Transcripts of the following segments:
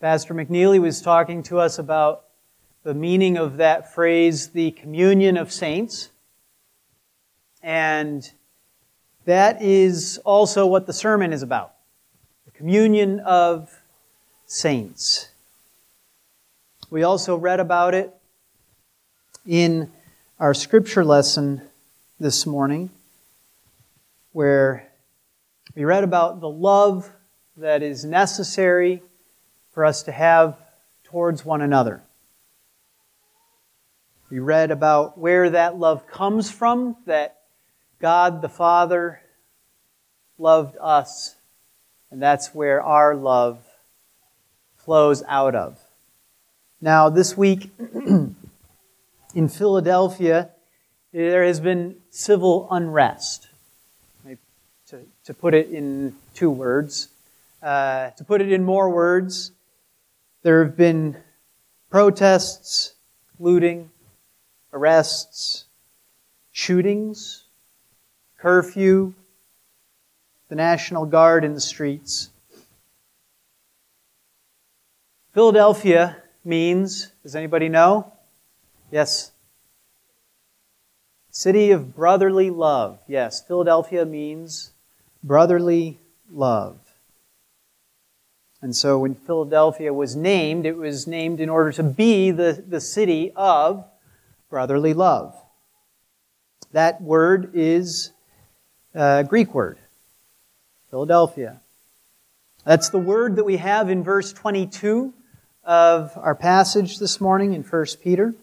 Pastor McNeely was talking to us about the meaning of that phrase, the communion of saints. And that is also what the sermon is about the communion of saints. We also read about it in our scripture lesson this morning, where we read about the love that is necessary for us to have towards one another. We read about where that love comes from, that God the Father loved us, and that's where our love flows out of. Now, this week in Philadelphia, there has been civil unrest. To, to put it in two words, uh, to put it in more words, there have been protests, looting, arrests, shootings, curfew, the National Guard in the streets. Philadelphia means, does anybody know? Yes. City of brotherly love. Yes, Philadelphia means brotherly love. And so when Philadelphia was named, it was named in order to be the, the city of brotherly love. That word is a Greek word, Philadelphia. That's the word that we have in verse 22 of our passage this morning in 1 Peter.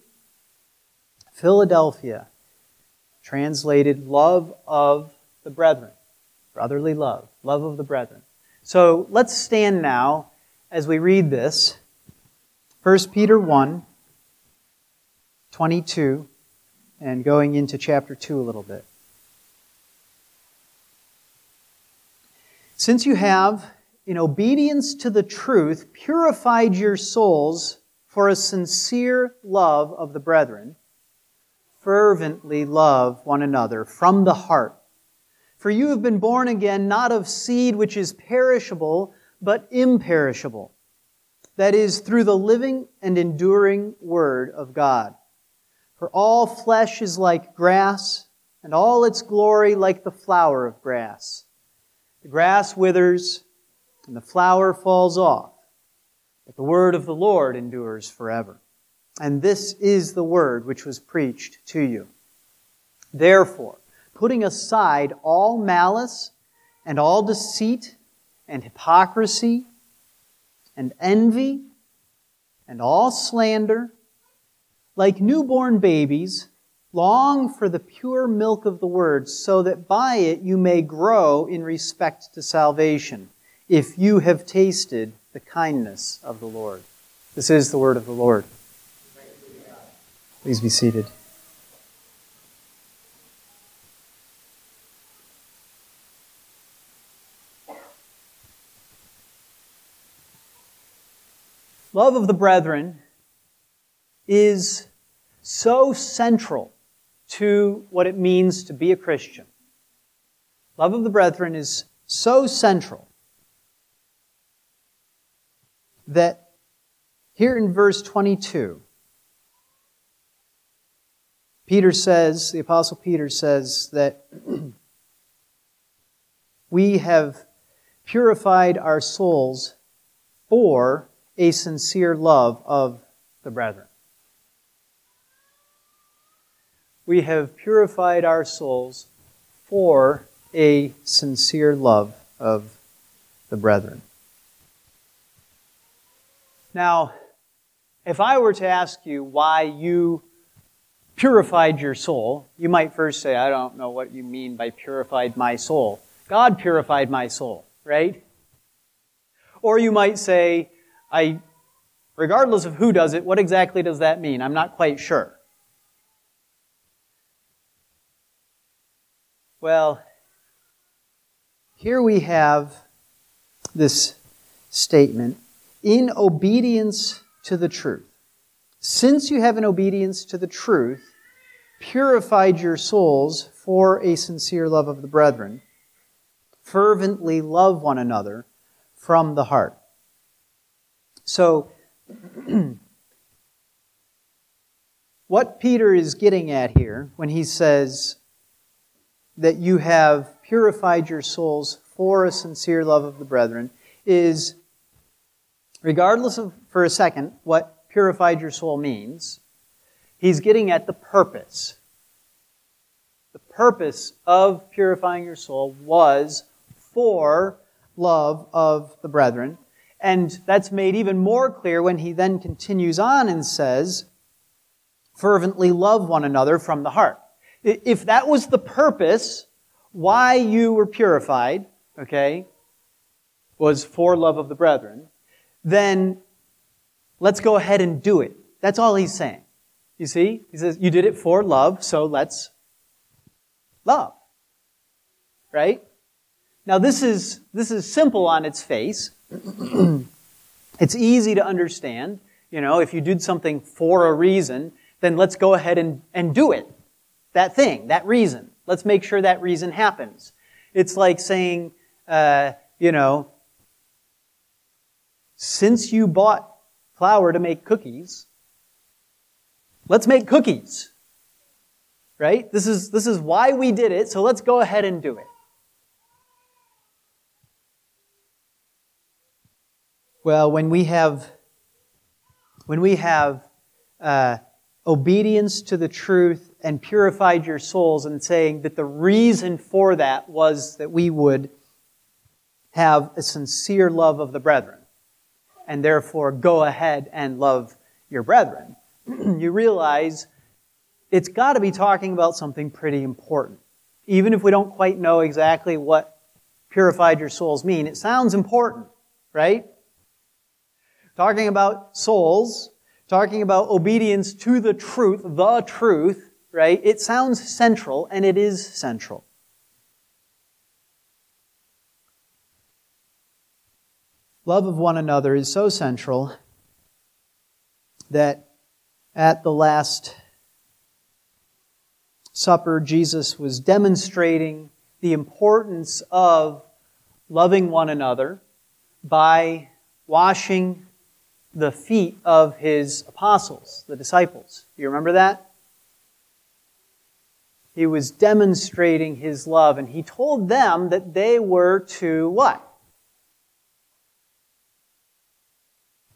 Philadelphia, translated love of the brethren, brotherly love, love of the brethren. So let's stand now as we read this. 1 Peter 1, 22, and going into chapter 2 a little bit. Since you have, in obedience to the truth, purified your souls for a sincere love of the brethren, fervently love one another from the heart for you have been born again not of seed which is perishable, but imperishable. That is, through the living and enduring Word of God. For all flesh is like grass, and all its glory like the flower of grass. The grass withers, and the flower falls off, but the Word of the Lord endures forever. And this is the Word which was preached to you. Therefore, putting aside all malice and all deceit and hypocrisy and envy and all slander, like newborn babies, long for the pure milk of the word, so that by it you may grow in respect to salvation, if you have tasted the kindness of the Lord. This is the word of the Lord. Please be seated. Love of the brethren is so central to what it means to be a Christian. Love of the brethren is so central that here in verse 22, Peter says, the Apostle Peter says that we have purified our souls for a sincere love of the brethren. We have purified our souls for a sincere love of the brethren. Now, if I were to ask you why you purified your soul, you might first say, I don't know what you mean by purified my soul. God purified my soul, right? Or you might say, I, regardless of who does it, what exactly does that mean? I'm not quite sure. Well, here we have this statement in obedience to the truth. Since you have an obedience to the truth, purified your souls for a sincere love of the brethren, fervently love one another from the heart. So, what Peter is getting at here when he says that you have purified your souls for a sincere love of the brethren is, regardless of, for a second, what purified your soul means, he's getting at the purpose. The purpose of purifying your soul was for love of the brethren. And that's made even more clear when he then continues on and says, fervently love one another from the heart. If that was the purpose why you were purified, okay, was for love of the brethren, then let's go ahead and do it. That's all he's saying. You see? He says, you did it for love, so let's love. Right? Now this is, this is simple on its face. it's easy to understand. You know, if you did something for a reason, then let's go ahead and, and do it. That thing, that reason. Let's make sure that reason happens. It's like saying, uh, you know, since you bought flour to make cookies, let's make cookies. Right? This is, this is why we did it, so let's go ahead and do it. Well, when we have, when we have uh, obedience to the truth and purified your souls, and saying that the reason for that was that we would have a sincere love of the brethren, and therefore go ahead and love your brethren. you realize it's got to be talking about something pretty important. Even if we don't quite know exactly what purified your souls mean, it sounds important, right? Talking about souls talking about obedience to the truth, the truth, right? It sounds central, and it is central. Love of one another is so central that at the Last Supper, Jesus was demonstrating the importance of loving one another by washing the feet of his apostles, the disciples. Do you remember that? He was demonstrating his love, and he told them that they were to what?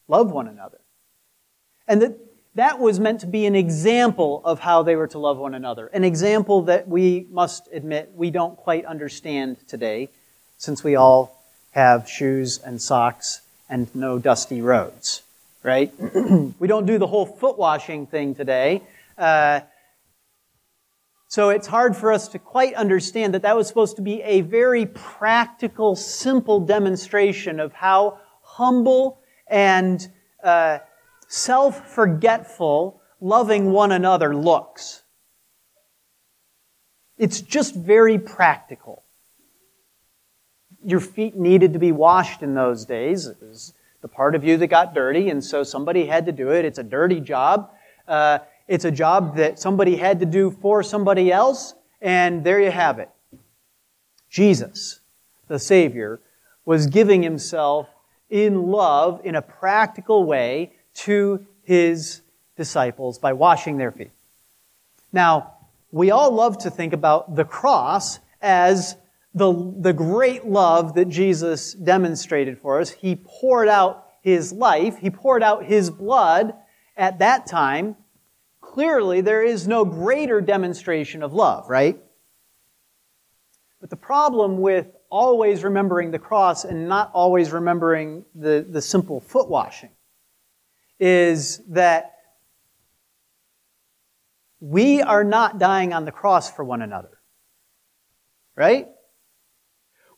Love one another. And that that was meant to be an example of how they were to love one another. An example that we must admit we don't quite understand today, since we all have shoes and socks and no dusty roads, right? we don't do the whole foot washing thing today. Uh, so it's hard for us to quite understand that that was supposed to be a very practical, simple demonstration of how humble and uh, self forgetful loving one another looks. It's just very practical your feet needed to be washed in those days. It was the part of you that got dirty, and so somebody had to do it. It's a dirty job. Uh, it's a job that somebody had to do for somebody else, and there you have it. Jesus, the Savior, was giving himself in love in a practical way to his disciples by washing their feet. Now, we all love to think about the cross as the, the great love that Jesus demonstrated for us. He poured out his life, he poured out his blood at that time. Clearly, there is no greater demonstration of love, right? But the problem with always remembering the cross and not always remembering the, the simple foot washing is that we are not dying on the cross for one another. Right?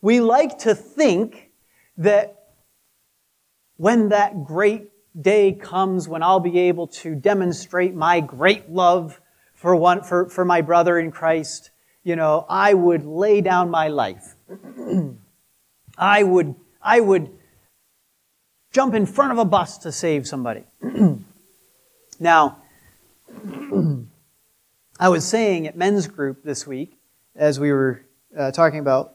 We like to think that when that great day comes when I'll be able to demonstrate my great love for one, for, for my brother in Christ, you know, I would lay down my life. I would, I would jump in front of a bus to save somebody. now, I was saying at men's group this week, as we were uh, talking about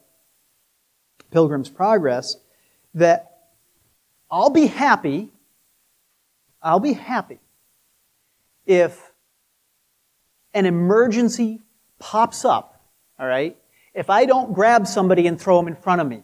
Pilgrim's Progress, that I'll be happy I'll be happy if an emergency pops up, all right? If I don't grab somebody and throw them in front of me.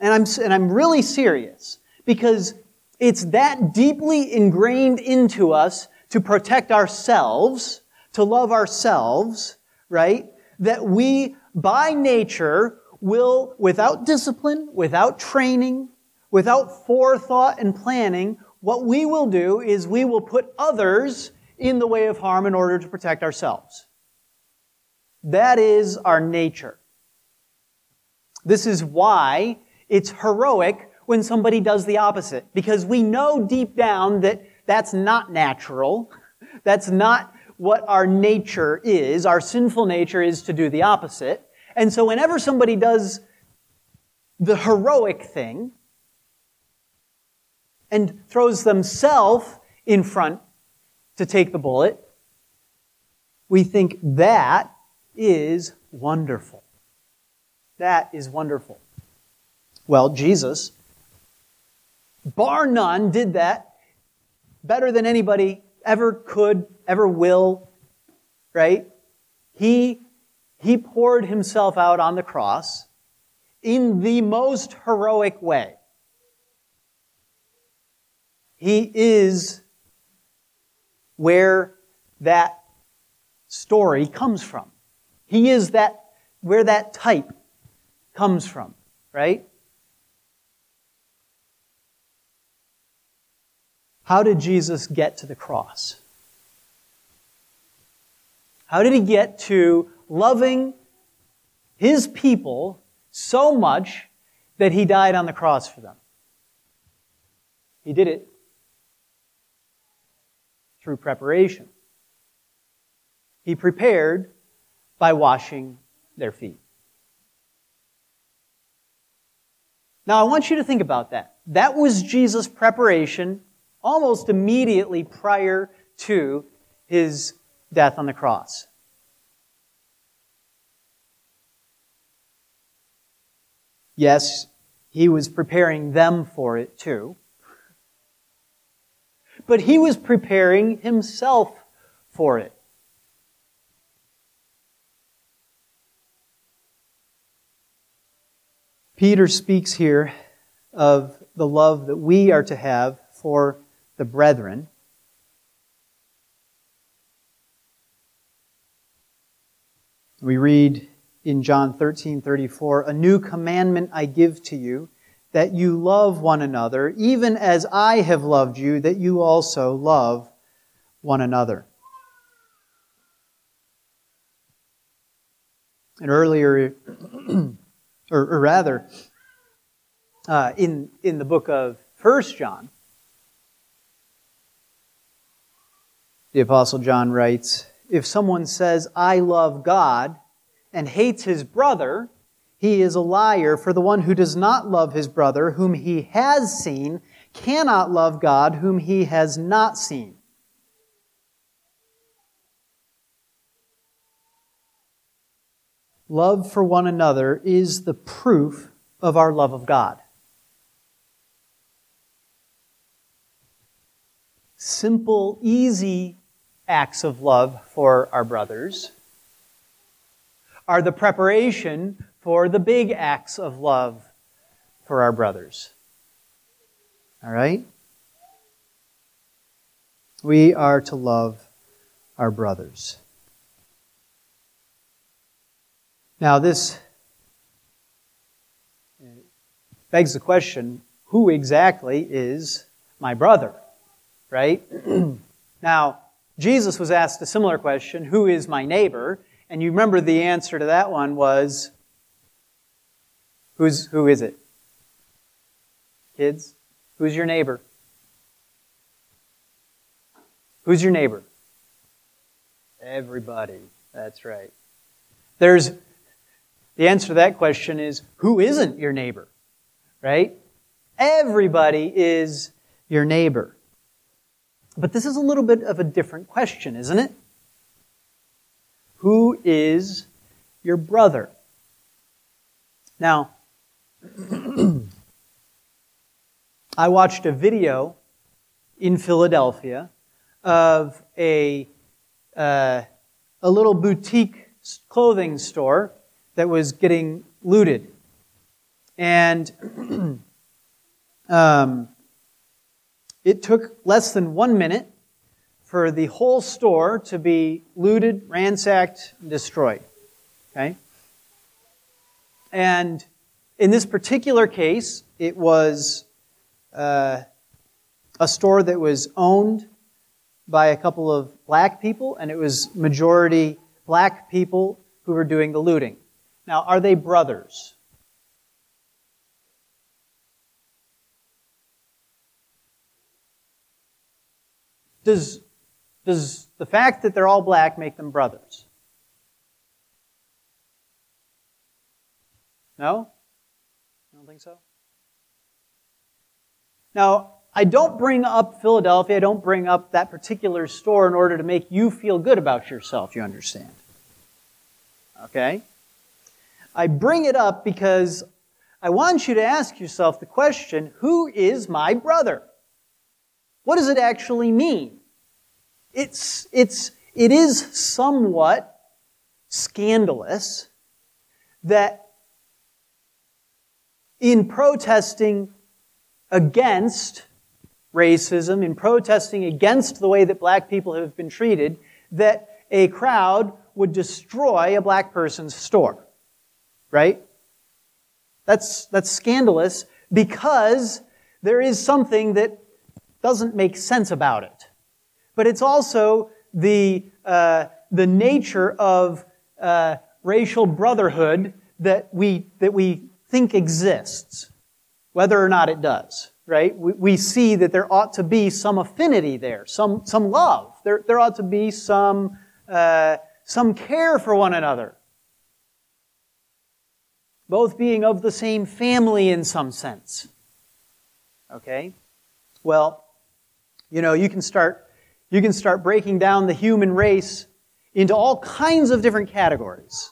And I'm, and I'm really serious because it's that deeply ingrained into us to protect ourselves, to love ourselves, right? That we, by nature, will, without discipline, without training, without forethought and planning, what we will do is we will put others in the way of harm in order to protect ourselves. That is our nature. This is why it's heroic when somebody does the opposite, because we know deep down that that's not natural. That's not what our nature is. Our sinful nature is to do the opposite. And so whenever somebody does the heroic thing and throws themselves in front to take the bullet, we think that is wonderful. That is wonderful. Well, Jesus, bar none, did that better than anybody ever could, ever will, right? He he poured himself out on the cross in the most heroic way. He is where that story comes from. He is that, where that type comes from, right? How did Jesus get to the cross? How did he get to loving his people so much that he died on the cross for them. He did it through preparation. He prepared by washing their feet. Now, I want you to think about that. That was Jesus' preparation almost immediately prior to his death on the cross. Yes, he was preparing them for it too. But he was preparing himself for it. Peter speaks here of the love that we are to have for the brethren. We read in John 13, 34, a new commandment I give to you, that you love one another, even as I have loved you, that you also love one another. And earlier, or, or rather, uh, in, in the book of First John, the Apostle John writes, If someone says, I love God, and hates his brother, he is a liar, for the one who does not love his brother, whom he has seen, cannot love God, whom he has not seen. Love for one another is the proof of our love of God. Simple, easy acts of love for our brothers are the preparation for the big acts of love for our brothers. All right? We are to love our brothers. Now, this uh, begs the question who exactly is my brother? Right? now, Jesus was asked a similar question who is my neighbor? And you remember the answer to that one was who's, who is it? Kids? Who's your neighbor? Who's your neighbor? Everybody. That's right. There's the answer to that question is who isn't your neighbor? Right? Everybody is your neighbor. But this is a little bit of a different question, isn't it? Who is your brother? Now, I watched a video in Philadelphia of a, uh, a little boutique clothing store that was getting looted. And um, it took less than one minute for the whole store to be looted, ransacked, and destroyed. Okay? And in this particular case, it was uh, a store that was owned by a couple of black people, and it was majority black people who were doing the looting. Now, are they brothers? Does, does the fact that they're all black make them brothers? No? I don't think so? Now, I don't bring up Philadelphia, I don't bring up that particular store in order to make you feel good about yourself, you understand. Okay? I bring it up because I want you to ask yourself the question who is my brother? What does it actually mean? It's, it's, it is somewhat scandalous that in protesting against racism, in protesting against the way that black people have been treated, that a crowd would destroy a black person's store. Right? That's, that's scandalous because there is something that doesn't make sense about it. But it's also the, uh, the nature of uh, racial brotherhood that we, that we think exists, whether or not it does, right? We, we see that there ought to be some affinity there, some, some love. There, there ought to be some, uh, some care for one another. Both being of the same family in some sense. Okay? Well, you know, you can start, you can start breaking down the human race into all kinds of different categories.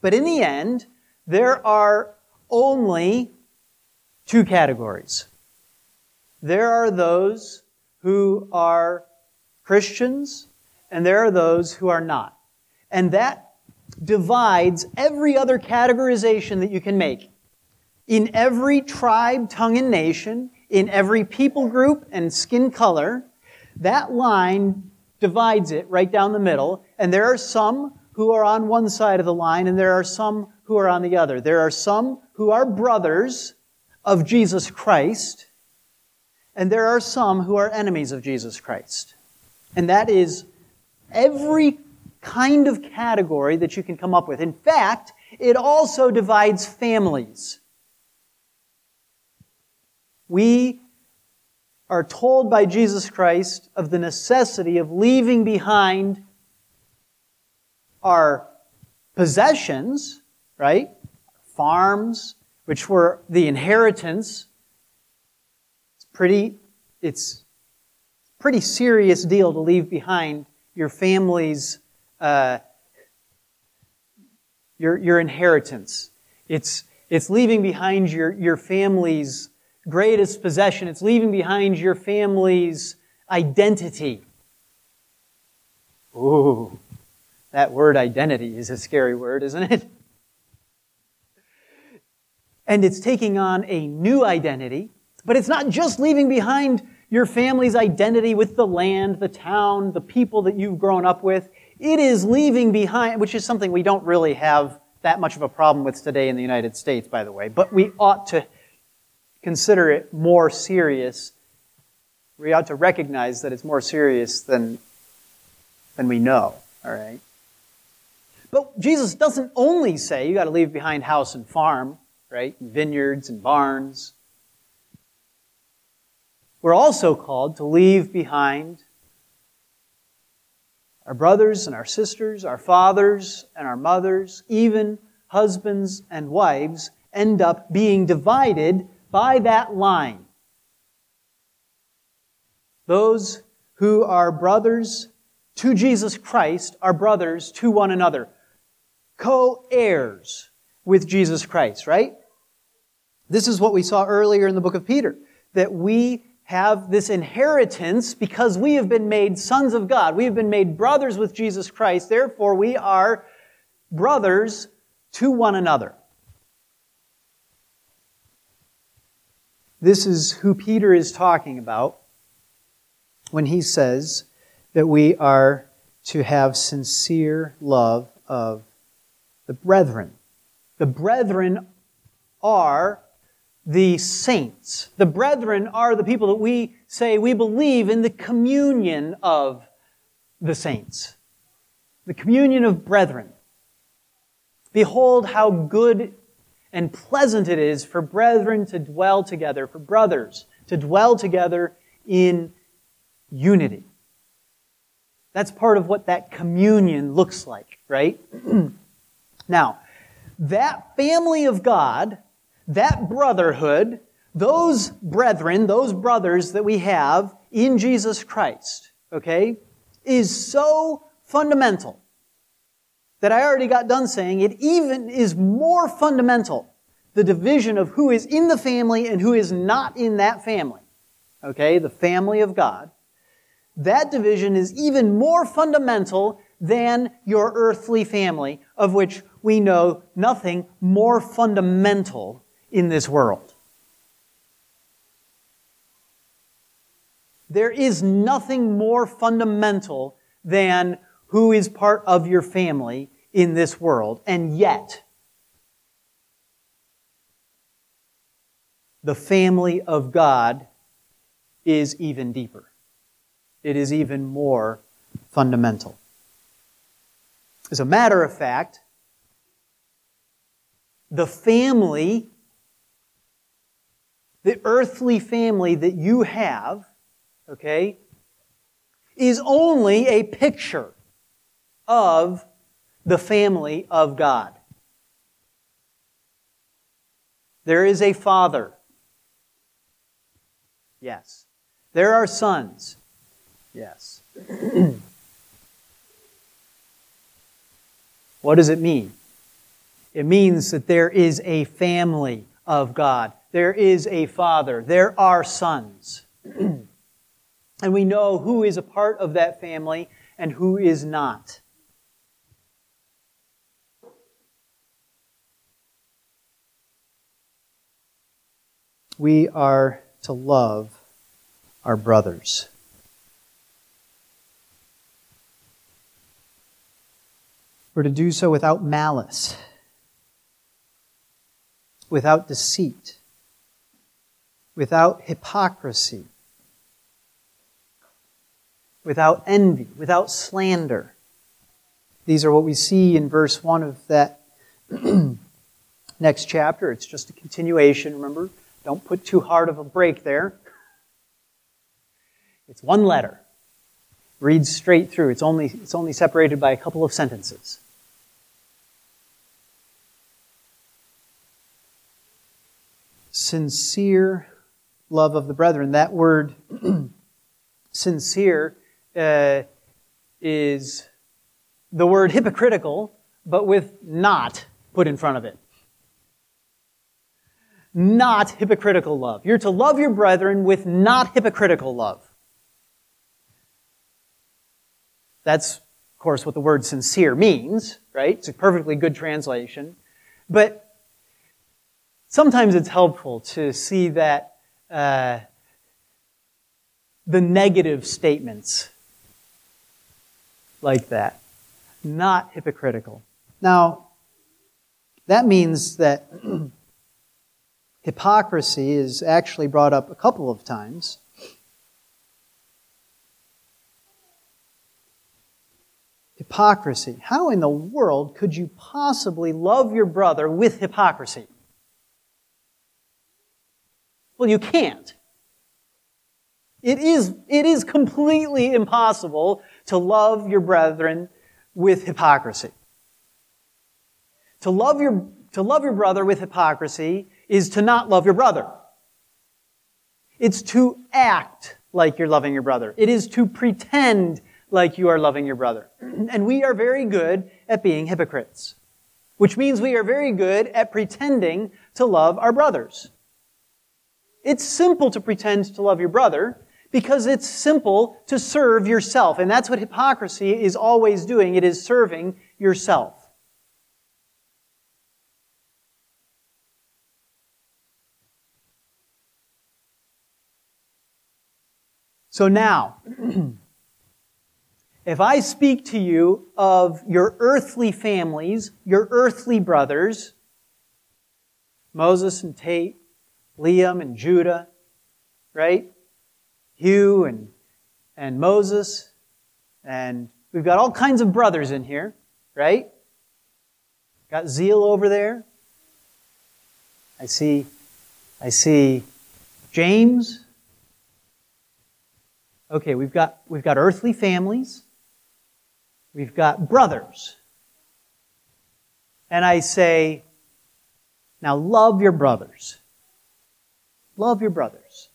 But in the end, there are only two categories. There are those who are Christians, and there are those who are not. And that divides every other categorization that you can make. In every tribe, tongue, and nation, in every people group and skin color, that line divides it right down the middle, and there are some who are on one side of the line, and there are some who are on the other. There are some who are brothers of Jesus Christ, and there are some who are enemies of Jesus Christ. And that is every kind of category that you can come up with. In fact, it also divides families. We are told by Jesus Christ of the necessity of leaving behind our possessions, right? Farms, which were the inheritance. It's pretty, it's pretty serious deal to leave behind your family's, uh, your, your inheritance. It's, it's leaving behind your, your family's greatest possession. It's leaving behind your family's identity. Ooh, that word identity is a scary word, isn't it? And it's taking on a new identity, but it's not just leaving behind your family's identity with the land, the town, the people that you've grown up with. It is leaving behind, which is something we don't really have that much of a problem with today in the United States, by the way, but we ought to consider it more serious. We ought to recognize that it's more serious than, than we know, all right? But Jesus doesn't only say you got to leave behind house and farm, right? Vineyards and barns. We're also called to leave behind our brothers and our sisters, our fathers and our mothers, even husbands and wives end up being divided by that line. Those who are brothers to Jesus Christ are brothers to one another, co heirs with Jesus Christ, right? This is what we saw earlier in the book of Peter that we have this inheritance because we have been made sons of God. We have been made brothers with Jesus Christ. Therefore, we are brothers to one another. This is who Peter is talking about when he says that we are to have sincere love of the brethren. The brethren are the saints. The brethren are the people that we say we believe in the communion of the saints. The communion of brethren. Behold how good and pleasant it is for brethren to dwell together, for brothers to dwell together in unity. That's part of what that communion looks like, right? now, that family of God that brotherhood, those brethren, those brothers that we have in Jesus Christ, okay, is so fundamental that I already got done saying it even is more fundamental, the division of who is in the family and who is not in that family. Okay, the family of God. That division is even more fundamental than your earthly family, of which we know nothing more fundamental in this world. There is nothing more fundamental than who is part of your family in this world, and yet, the family of God is even deeper. It is even more fundamental. As a matter of fact, the family the earthly family that you have, okay, is only a picture of the family of God. There is a father. Yes. There are sons. Yes. what does it mean? It means that there is a family of God. There is a father. There are sons. and we know who is a part of that family and who is not. We are to love our brothers. We're to do so without malice, without deceit without hypocrisy, without envy, without slander. These are what we see in verse 1 of that next chapter. It's just a continuation, remember? Don't put too hard of a break there. It's one letter. Reads straight through. It's only, it's only separated by a couple of sentences. Sincere love of the brethren. That word sincere uh, is the word hypocritical, but with not put in front of it. Not hypocritical love. You're to love your brethren with not hypocritical love. That's, of course, what the word sincere means, right? It's a perfectly good translation. But sometimes it's helpful to see that uh, the negative statements like that. Not hypocritical. Now, that means that hypocrisy is actually brought up a couple of times. Hypocrisy. How in the world could you possibly love your brother with hypocrisy? Well, you can't. It is, it is completely impossible to love your brethren with hypocrisy. To love your, to love your brother with hypocrisy is to not love your brother. It's to act like you're loving your brother. It is to pretend like you are loving your brother. And we are very good at being hypocrites, which means we are very good at pretending to love our brothers. It's simple to pretend to love your brother because it's simple to serve yourself. And that's what hypocrisy is always doing. It is serving yourself. So now, if I speak to you of your earthly families, your earthly brothers, Moses and Tate, Liam and Judah, right? Hugh and, and Moses, and we've got all kinds of brothers in here, right? Got Zeal over there. I see, I see James. Okay, we've got, we've got earthly families. We've got brothers. And I say, now love your brothers. Love your brothers.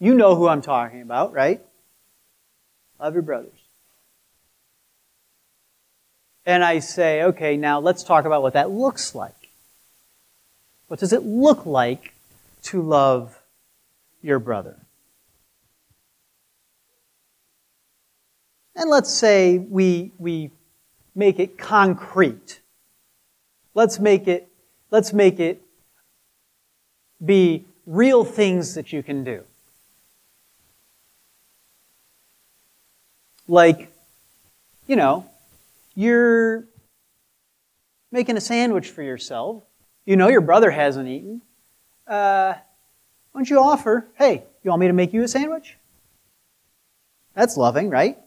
You know who I'm talking about, right? Love your brothers. And I say, okay, now let's talk about what that looks like. What does it look like to love your brother? And let's say we, we make it concrete. Let's make it, let's make it be real things that you can do. Like, you know, you're making a sandwich for yourself. You know your brother hasn't eaten. Uh, why don't you offer, hey, you want me to make you a sandwich? That's loving, right?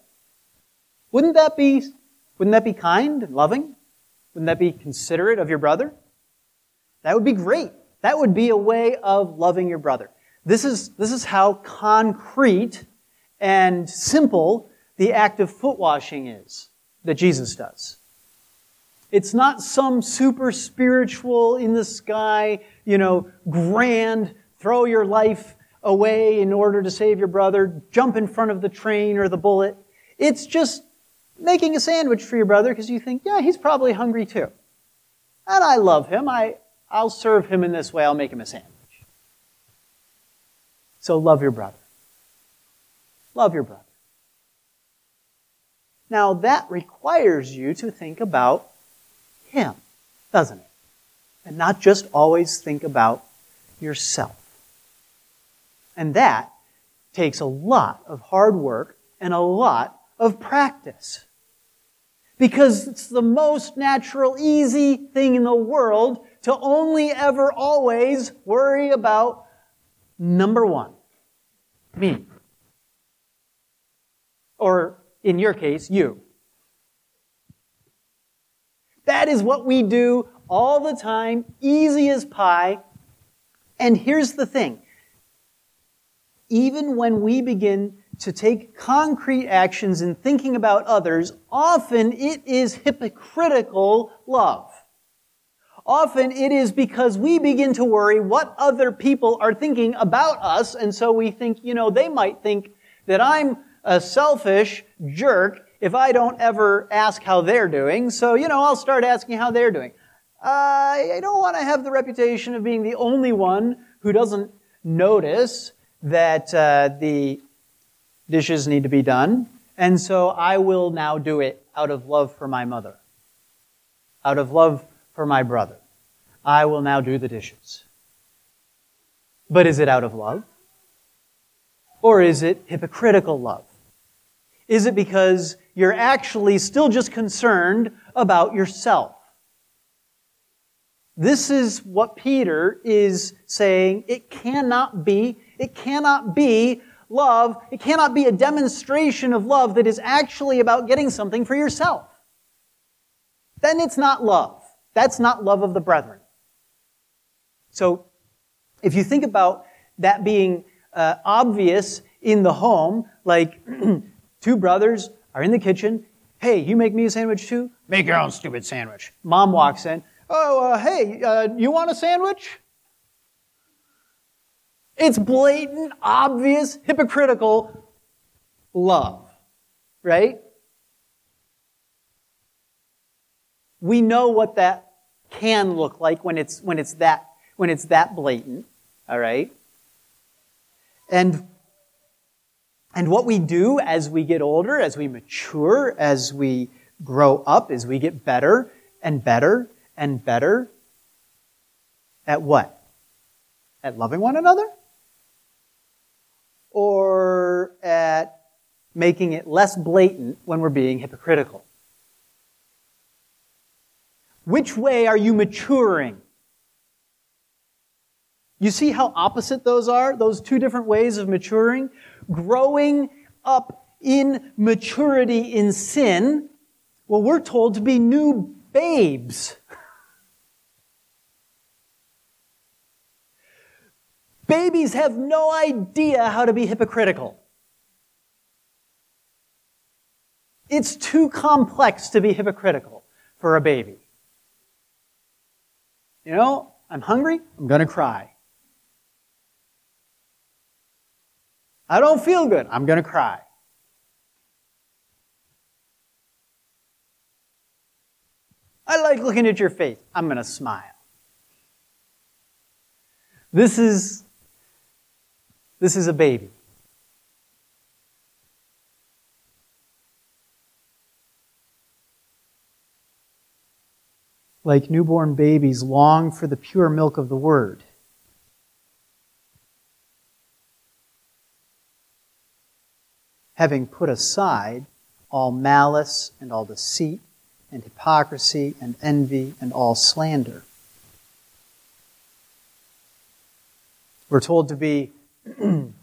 Wouldn't that be, wouldn't that be kind and loving? Wouldn't that be considerate of your brother? That would be great. That would be a way of loving your brother. This is, this is how concrete and simple the act of foot washing is that Jesus does. It's not some super spiritual in the sky, you know, grand, throw your life away in order to save your brother, jump in front of the train or the bullet. It's just making a sandwich for your brother because you think, yeah, he's probably hungry too. And I love him. I, I'll serve him in this way. I'll make him a sandwich. So love your brother. Love your brother. Now that requires you to think about him, doesn't it? And not just always think about yourself. And that takes a lot of hard work and a lot of practice. Because it's the most natural, easy thing in the world to only ever always worry about number one, me. Or in your case, you. That is what we do all the time, easy as pie. And here's the thing. Even when we begin to take concrete actions in thinking about others, often it is hypocritical love. Often it is because we begin to worry what other people are thinking about us, and so we think, you know, they might think that I'm a selfish jerk if I don't ever ask how they're doing, so, you know, I'll start asking how they're doing. I don't want to have the reputation of being the only one who doesn't notice that uh, the dishes need to be done, and so I will now do it out of love for my mother, out of love for my brother. I will now do the dishes. But is it out of love? Or is it hypocritical love? Is it because you're actually still just concerned about yourself? This is what Peter is saying. It cannot be, it cannot be love, it cannot be a demonstration of love that is actually about getting something for yourself. Then it's not love. That's not love of the brethren. So, if you think about that being uh, obvious in the home, like two brothers are in the kitchen, hey, you make me a sandwich too? Make your own stupid sandwich. Mom walks in, oh, uh, hey, uh, you want a sandwich? It's blatant, obvious, hypocritical love, right? We know what that can look like when it's, when it's that, when it's that blatant, all right? And, and what we do as we get older, as we mature, as we grow up, is we get better and better and better at what? At loving one another? Or at making it less blatant when we're being hypocritical? Which way are you maturing? You see how opposite those are? Those two different ways of maturing? Growing up in maturity in sin. Well, we're told to be new babes. Babies have no idea how to be hypocritical. It's too complex to be hypocritical for a baby. You know, I'm hungry, I'm going to cry. I don't feel good, I'm going to cry. I like looking at your face, I'm going to smile. This is this is a baby. Like newborn babies long for the pure milk of the word. Having put aside all malice and all deceit and hypocrisy and envy and all slander. We're told to be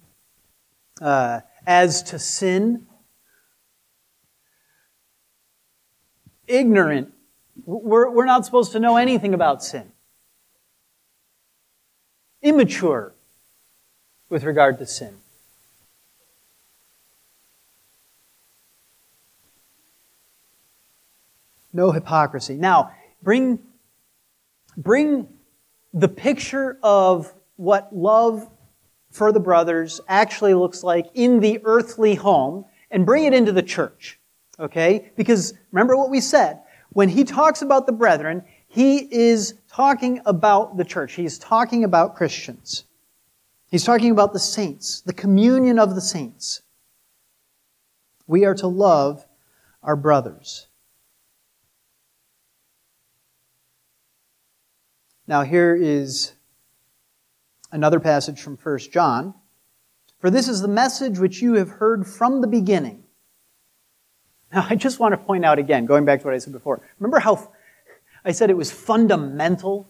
uh, as to sin, ignorant. We're, we're not supposed to know anything about sin. Immature with regard to sin. No hypocrisy. Now, bring, bring the picture of what love for the brothers actually looks like in the earthly home and bring it into the church. Okay? Because remember what we said. When he talks about the brethren, he is talking about the church. He's talking about Christians. He's talking about the saints, the communion of the saints. We are to love our brothers. Now, here is another passage from 1 John. For this is the message which you have heard from the beginning. Now, I just want to point out again, going back to what I said before. Remember how I said it was fundamental?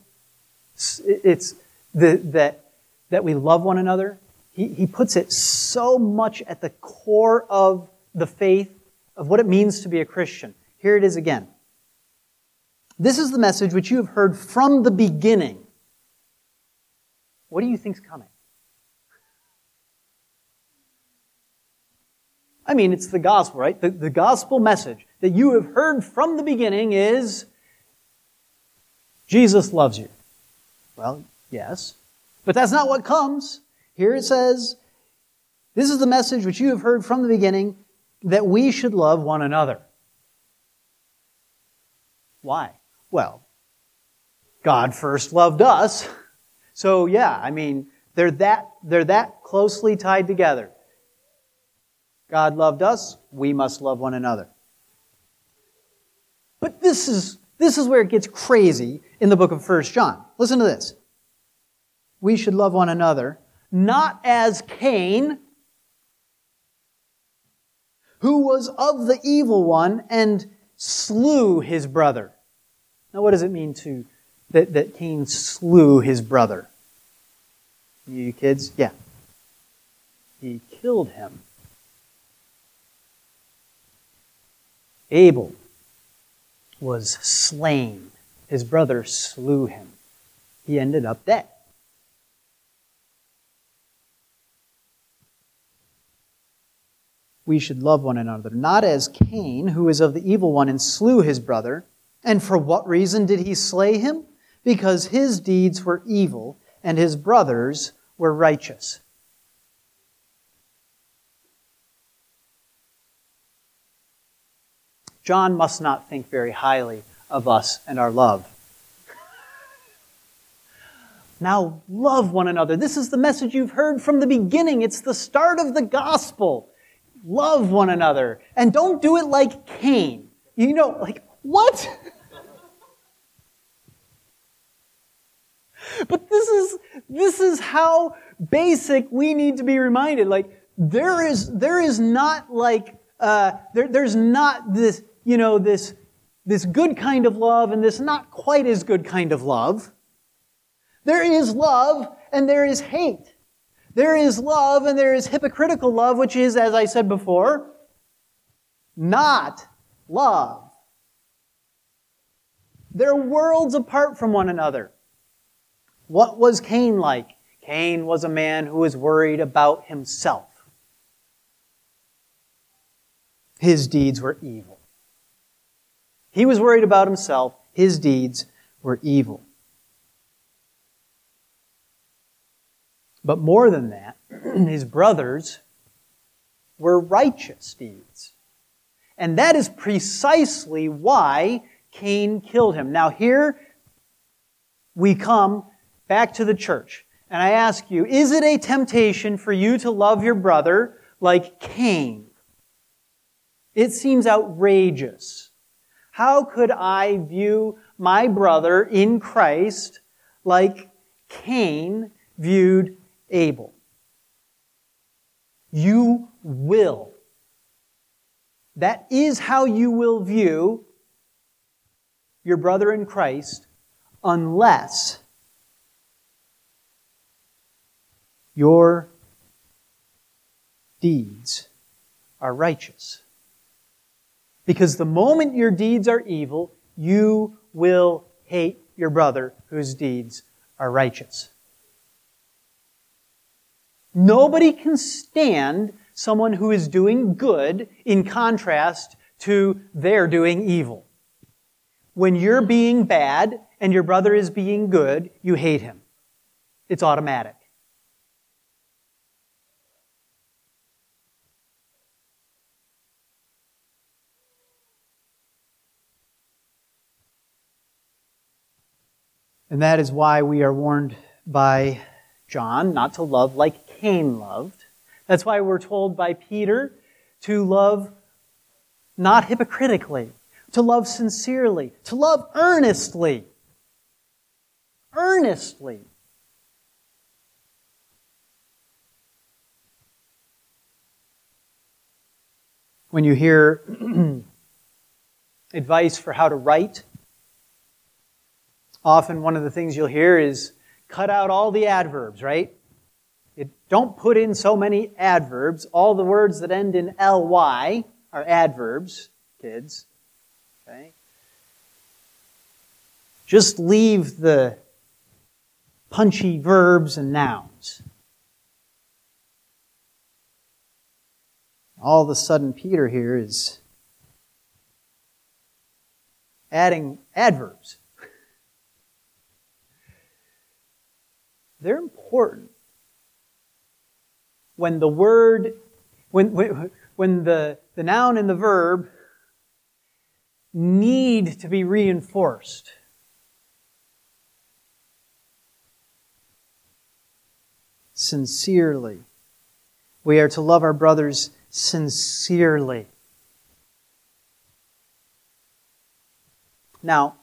It's the, that, that we love one another. He, he puts it so much at the core of the faith, of what it means to be a Christian. Here it is again. This is the message which you have heard from the beginning. What do you think's coming? I mean, it's the gospel, right? The, the gospel message that you have heard from the beginning is Jesus loves you. Well, yes. But that's not what comes. Here it says, This is the message which you have heard from the beginning that we should love one another. Why? Well, God first loved us. So yeah, I mean, they're that, they're that closely tied together. God loved us, we must love one another. But this is, this is where it gets crazy in the book of 1 John. Listen to this. We should love one another, not as Cain, who was of the evil one and slew his brother. Now, what does it mean to that, that Cain slew his brother. You kids? Yeah. He killed him. Abel was slain. His brother slew him. He ended up dead. We should love one another, not as Cain, who is of the evil one and slew his brother. And for what reason did he slay him? because his deeds were evil and his brothers were righteous. John must not think very highly of us and our love. Now love one another. This is the message you've heard from the beginning. It's the start of the gospel. Love one another. And don't do it like Cain. You know, like, what? but this is, this is how basic we need to be reminded. Like, there is, there is not like, uh, there, there's not this, you know, this, this good kind of love and this not quite as good kind of love. There is love and there is hate. There is love and there is hypocritical love, which is, as I said before, not love. They're worlds apart from one another. What was Cain like? Cain was a man who was worried about himself. His deeds were evil. He was worried about himself. His deeds were evil. But more than that, his brothers were righteous deeds. And that is precisely why Cain killed him. Now, here we come back to the church. And I ask you, is it a temptation for you to love your brother like Cain? It seems outrageous. How could I view my brother in Christ like Cain viewed Abel? You will. That is how you will view your brother in Christ unless your deeds are righteous. Because the moment your deeds are evil, you will hate your brother whose deeds are righteous. Nobody can stand someone who is doing good in contrast to their doing evil. When you're being bad and your brother is being good, you hate him. It's automatic. And that is why we are warned by John not to love like Cain loved. That's why we're told by Peter to love not hypocritically, to love sincerely, to love earnestly. Earnestly. When you hear advice for how to write, often one of the things you'll hear is cut out all the adverbs, right? It, don't put in so many adverbs. All the words that end in ly are adverbs, kids. Okay? Just leave the punchy verbs and nouns. All of a sudden, Peter here is adding adverbs. They're important. When the word, when, when, when the, the noun and the verb need to be reinforced. Sincerely. We are to love our brothers sincerely. Now,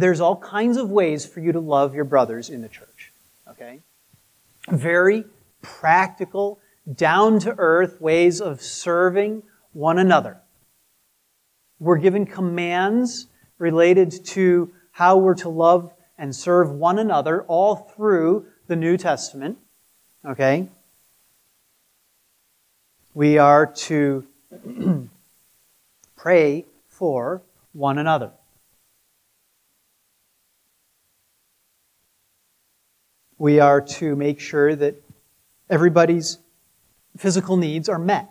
there's all kinds of ways for you to love your brothers in the church. Okay? Very practical, down to earth ways of serving one another. We're given commands related to how we're to love and serve one another all through the New Testament. Okay? We are to pray for one another. We are to make sure that everybody's physical needs are met.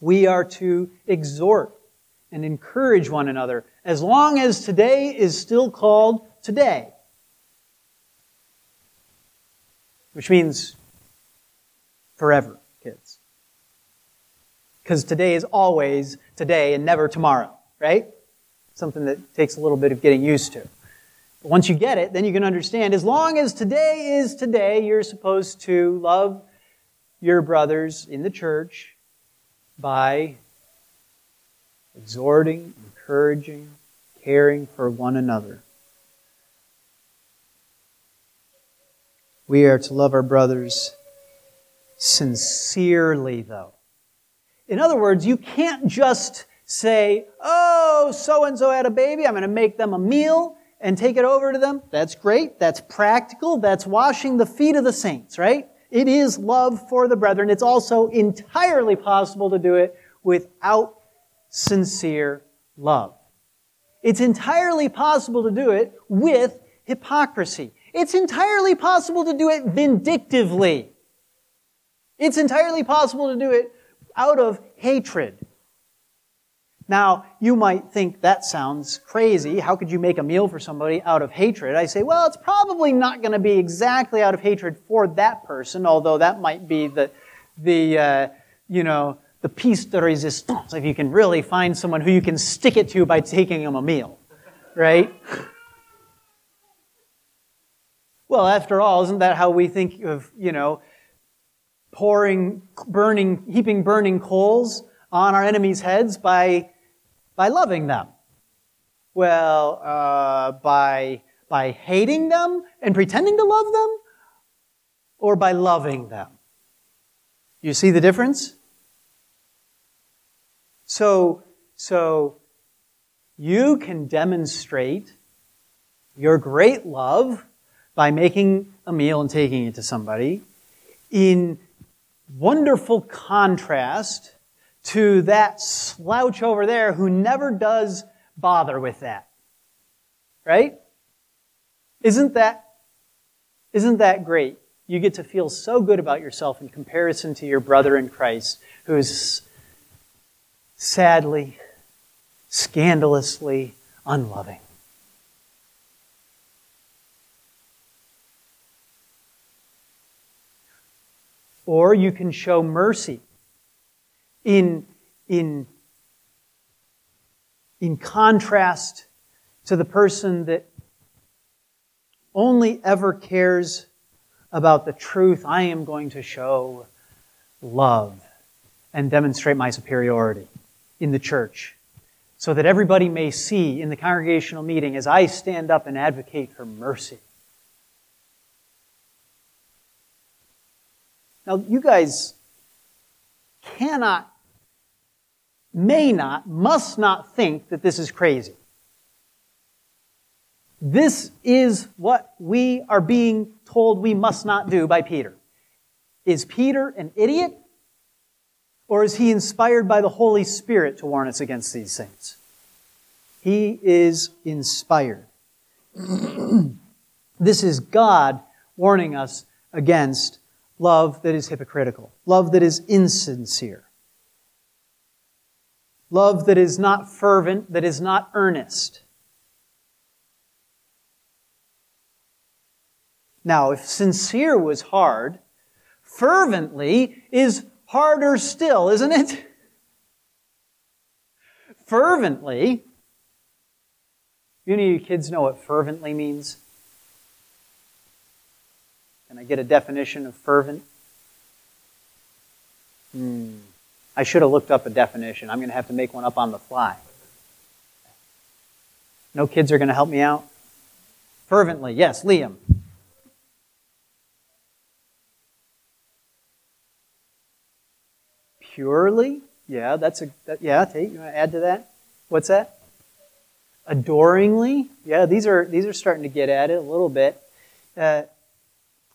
We are to exhort and encourage one another as long as today is still called today. Which means forever, kids. Because today is always today and never tomorrow, right? something that takes a little bit of getting used to. But once you get it, then you can understand as long as today is today, you're supposed to love your brothers in the church by exhorting, encouraging, caring for one another. We are to love our brothers sincerely, though. In other words, you can't just say, oh, so and so had a baby, I'm going to make them a meal and take it over to them. That's great. That's practical. That's washing the feet of the saints, right? It is love for the brethren. It's also entirely possible to do it without sincere love. It's entirely possible to do it with hypocrisy. It's entirely possible to do it vindictively. It's entirely possible to do it out of hatred. Now, you might think that sounds crazy. How could you make a meal for somebody out of hatred? I say, well, it's probably not going to be exactly out of hatred for that person, although that might be the, the uh, you know, the piece de resistance, if you can really find someone who you can stick it to by taking them a meal, right? Well, after all, isn't that how we think of, you know, pouring, burning, heaping burning coals on our enemies' heads by by loving them? Well, uh, by, by hating them and pretending to love them? Or by loving them? You see the difference? So, so you can demonstrate your great love by making a meal and taking it to somebody in wonderful contrast to that slouch over there who never does bother with that. Right? Isn't that, isn't that great? You get to feel so good about yourself in comparison to your brother in Christ who is sadly, scandalously unloving. Or you can show mercy in, in, in contrast to the person that only ever cares about the truth, I am going to show love and demonstrate my superiority in the church so that everybody may see in the congregational meeting as I stand up and advocate for mercy. Now, you guys cannot may not, must not think that this is crazy. This is what we are being told we must not do by Peter. Is Peter an idiot? Or is he inspired by the Holy Spirit to warn us against these things? He is inspired. this is God warning us against love that is hypocritical, love that is insincere. Love that is not fervent, that is not earnest. Now, if sincere was hard, fervently is harder still, isn't it? Fervently. You of you kids know what fervently means? Can I get a definition of fervent? Hmm. I should have looked up a definition. I'm going to have to make one up on the fly. No kids are going to help me out? Fervently, yes, Liam. Purely? Yeah, that's a, that, yeah, Tate, you want to add to that? What's that? Adoringly? Yeah, these are, these are starting to get at it a little bit. Uh,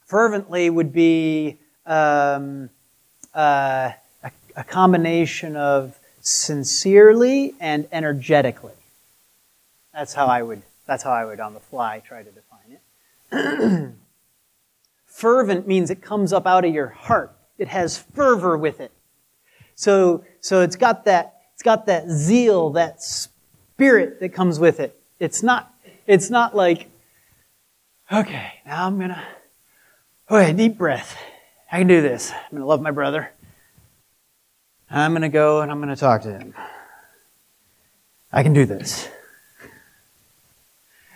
fervently would be, um, uh, a combination of sincerely and energetically. That's how I would, that's how I would on the fly try to define it. Fervent means it comes up out of your heart. It has fervor with it. So, so it's got that, it's got that zeal, that spirit that comes with it. It's not, it's not like, okay, now I'm gonna, okay, deep breath. I can do this. I'm gonna love my brother. I'm going to go and I'm going to talk to him. I can do this.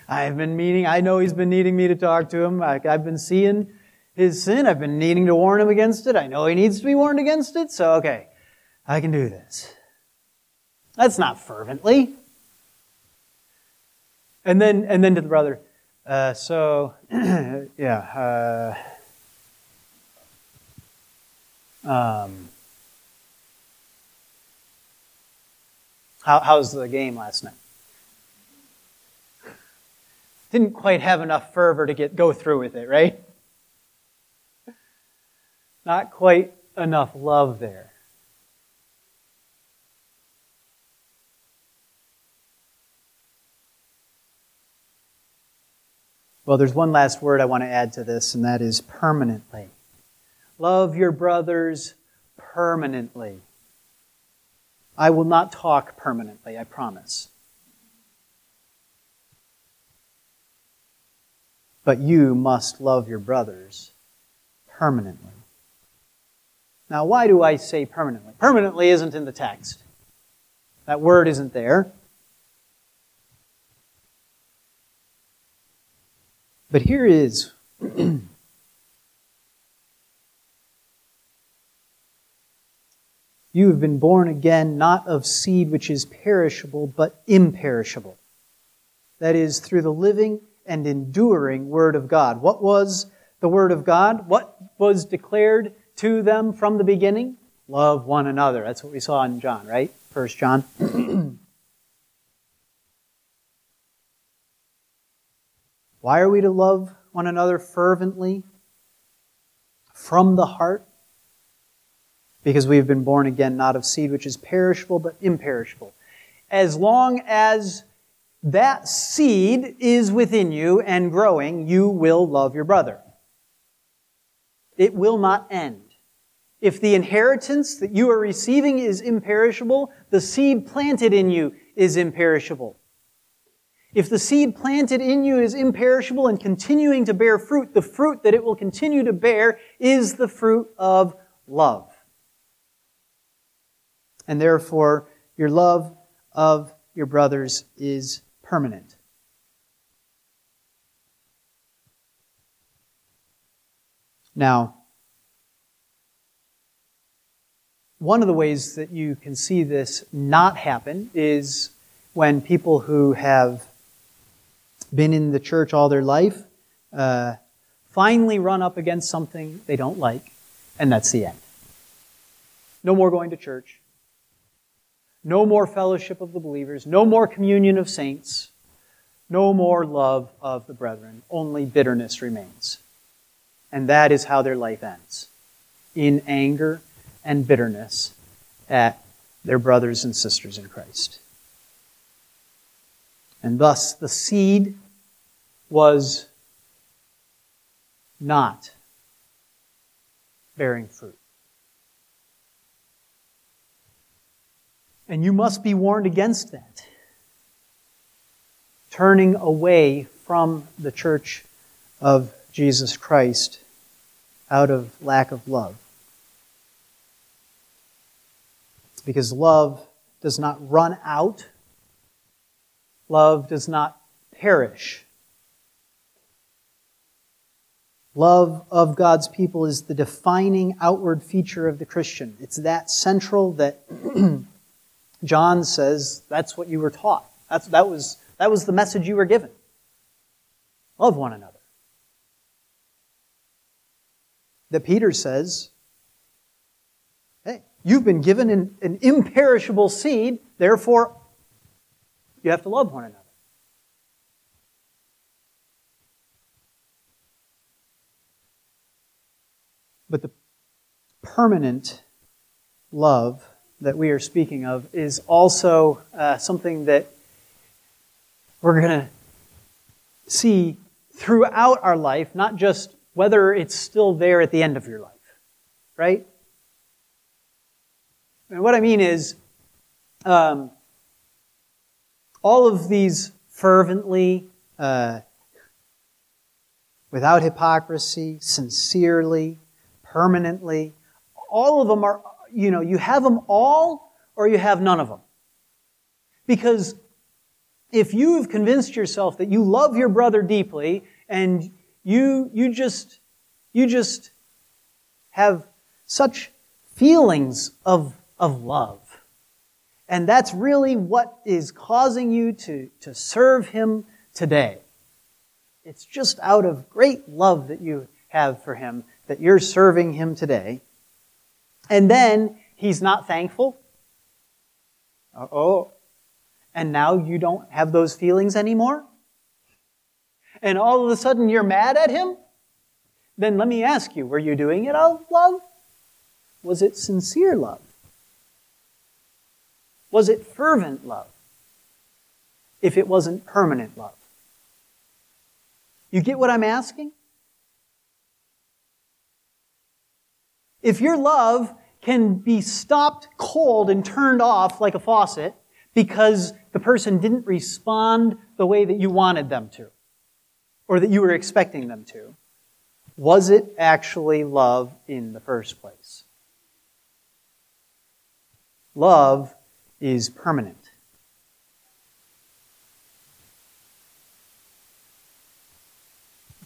I've been meaning, I know he's been needing me to talk to him. I, I've been seeing his sin. I've been needing to warn him against it. I know he needs to be warned against it. So, okay, I can do this. That's not fervently. And then, and then to the brother, uh, so, yeah, uh, um, how, how's the game last night? Didn't quite have enough fervor to get go through with it, right? Not quite enough love there. Well, there's one last word I want to add to this, and that is permanently. Love your brothers permanently. I will not talk permanently, I promise. But you must love your brothers permanently. Now, why do I say permanently? Permanently isn't in the text. That word isn't there. But here is You have been born again, not of seed which is perishable, but imperishable. That is, through the living and enduring Word of God. What was the Word of God? What was declared to them from the beginning? Love one another. That's what we saw in John, right? First John. Why are we to love one another fervently from the heart? Because we have been born again, not of seed which is perishable, but imperishable. As long as that seed is within you and growing, you will love your brother. It will not end. If the inheritance that you are receiving is imperishable, the seed planted in you is imperishable. If the seed planted in you is imperishable and continuing to bear fruit, the fruit that it will continue to bear is the fruit of love. And therefore, your love of your brothers is permanent. Now, one of the ways that you can see this not happen is when people who have been in the church all their life, uh, finally run up against something they don't like, and that's the end. No more going to church. No more fellowship of the believers. No more communion of saints. No more love of the brethren. Only bitterness remains. And that is how their life ends in anger and bitterness at their brothers and sisters in Christ. And thus, the seed was not bearing fruit. And you must be warned against that. Turning away from the church of Jesus Christ out of lack of love. Because love does not run out, love does not perish. Love of God's people is the defining outward feature of the Christian. It's that central that John says that's what you were taught. That's, that, was, that was the message you were given. Love one another. That Peter says, hey, you've been given an, an imperishable seed, therefore you have to love one another. But the permanent love that we are speaking of is also uh, something that we're going to see throughout our life, not just whether it's still there at the end of your life, right? And what I mean is, um, all of these fervently, uh, without hypocrisy, sincerely, permanently. All of them are, you know, you have them all or you have none of them. Because if you have convinced yourself that you love your brother deeply and you, you just, you just have such feelings of, of love, and that's really what is causing you to, to serve him today. It's just out of great love that you have for him that you're serving him today. And then he's not thankful. oh. And now you don't have those feelings anymore? And all of a sudden you're mad at him? Then let me ask you, were you doing it out of love? Was it sincere love? Was it fervent love? If it wasn't permanent love. You get what I'm asking? If your love can be stopped cold and turned off like a faucet because the person didn't respond the way that you wanted them to, or that you were expecting them to, was it actually love in the first place? Love is permanent.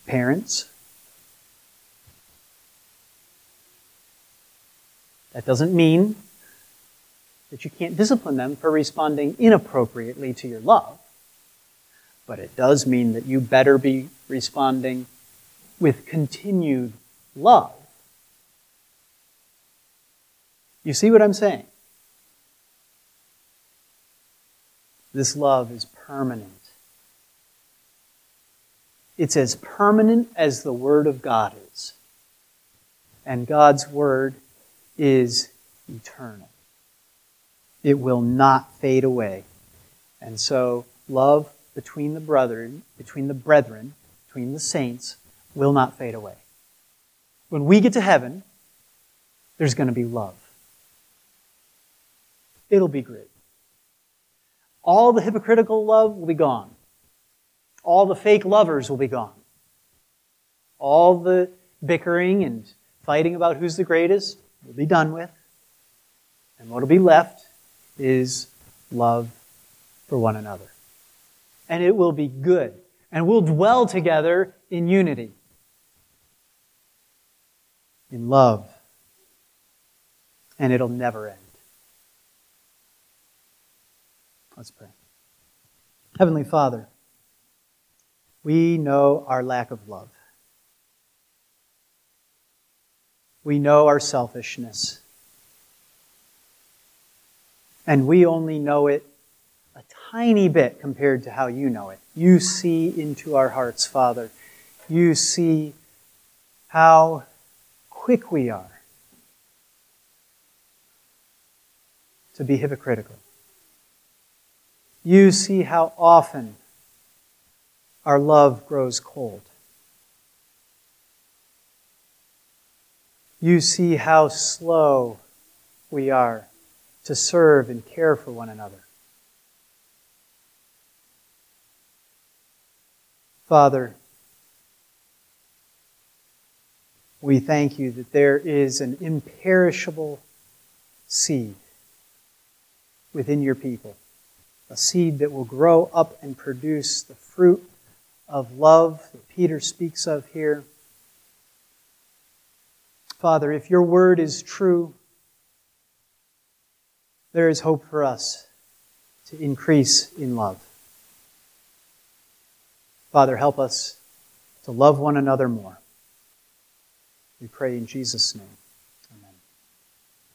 Parents, that doesn't mean that you can't discipline them for responding inappropriately to your love, but it does mean that you better be responding with continued love. You see what I'm saying? This love is permanent. It's as permanent as the Word of God is. And God's Word is eternal. It will not fade away. And so, love between the brethren, between the brethren, between the saints, will not fade away. When we get to heaven, there's going to be love. It'll be great. All the hypocritical love will be gone. All the fake lovers will be gone. All the bickering and fighting about who's the greatest will be done with. And what will be left is love for one another. And it will be good. And we'll dwell together in unity, in love. And it'll never end. Let's pray. Heavenly Father, we know our lack of love. We know our selfishness. And we only know it a tiny bit compared to how you know it. You see into our hearts, Father. You see how quick we are to be hypocritical you see how often our love grows cold. You see how slow we are to serve and care for one another. Father, we thank you that there is an imperishable seed within your people a seed that will grow up and produce the fruit of love that Peter speaks of here. Father, if your word is true, there is hope for us to increase in love. Father, help us to love one another more. We pray in Jesus' name.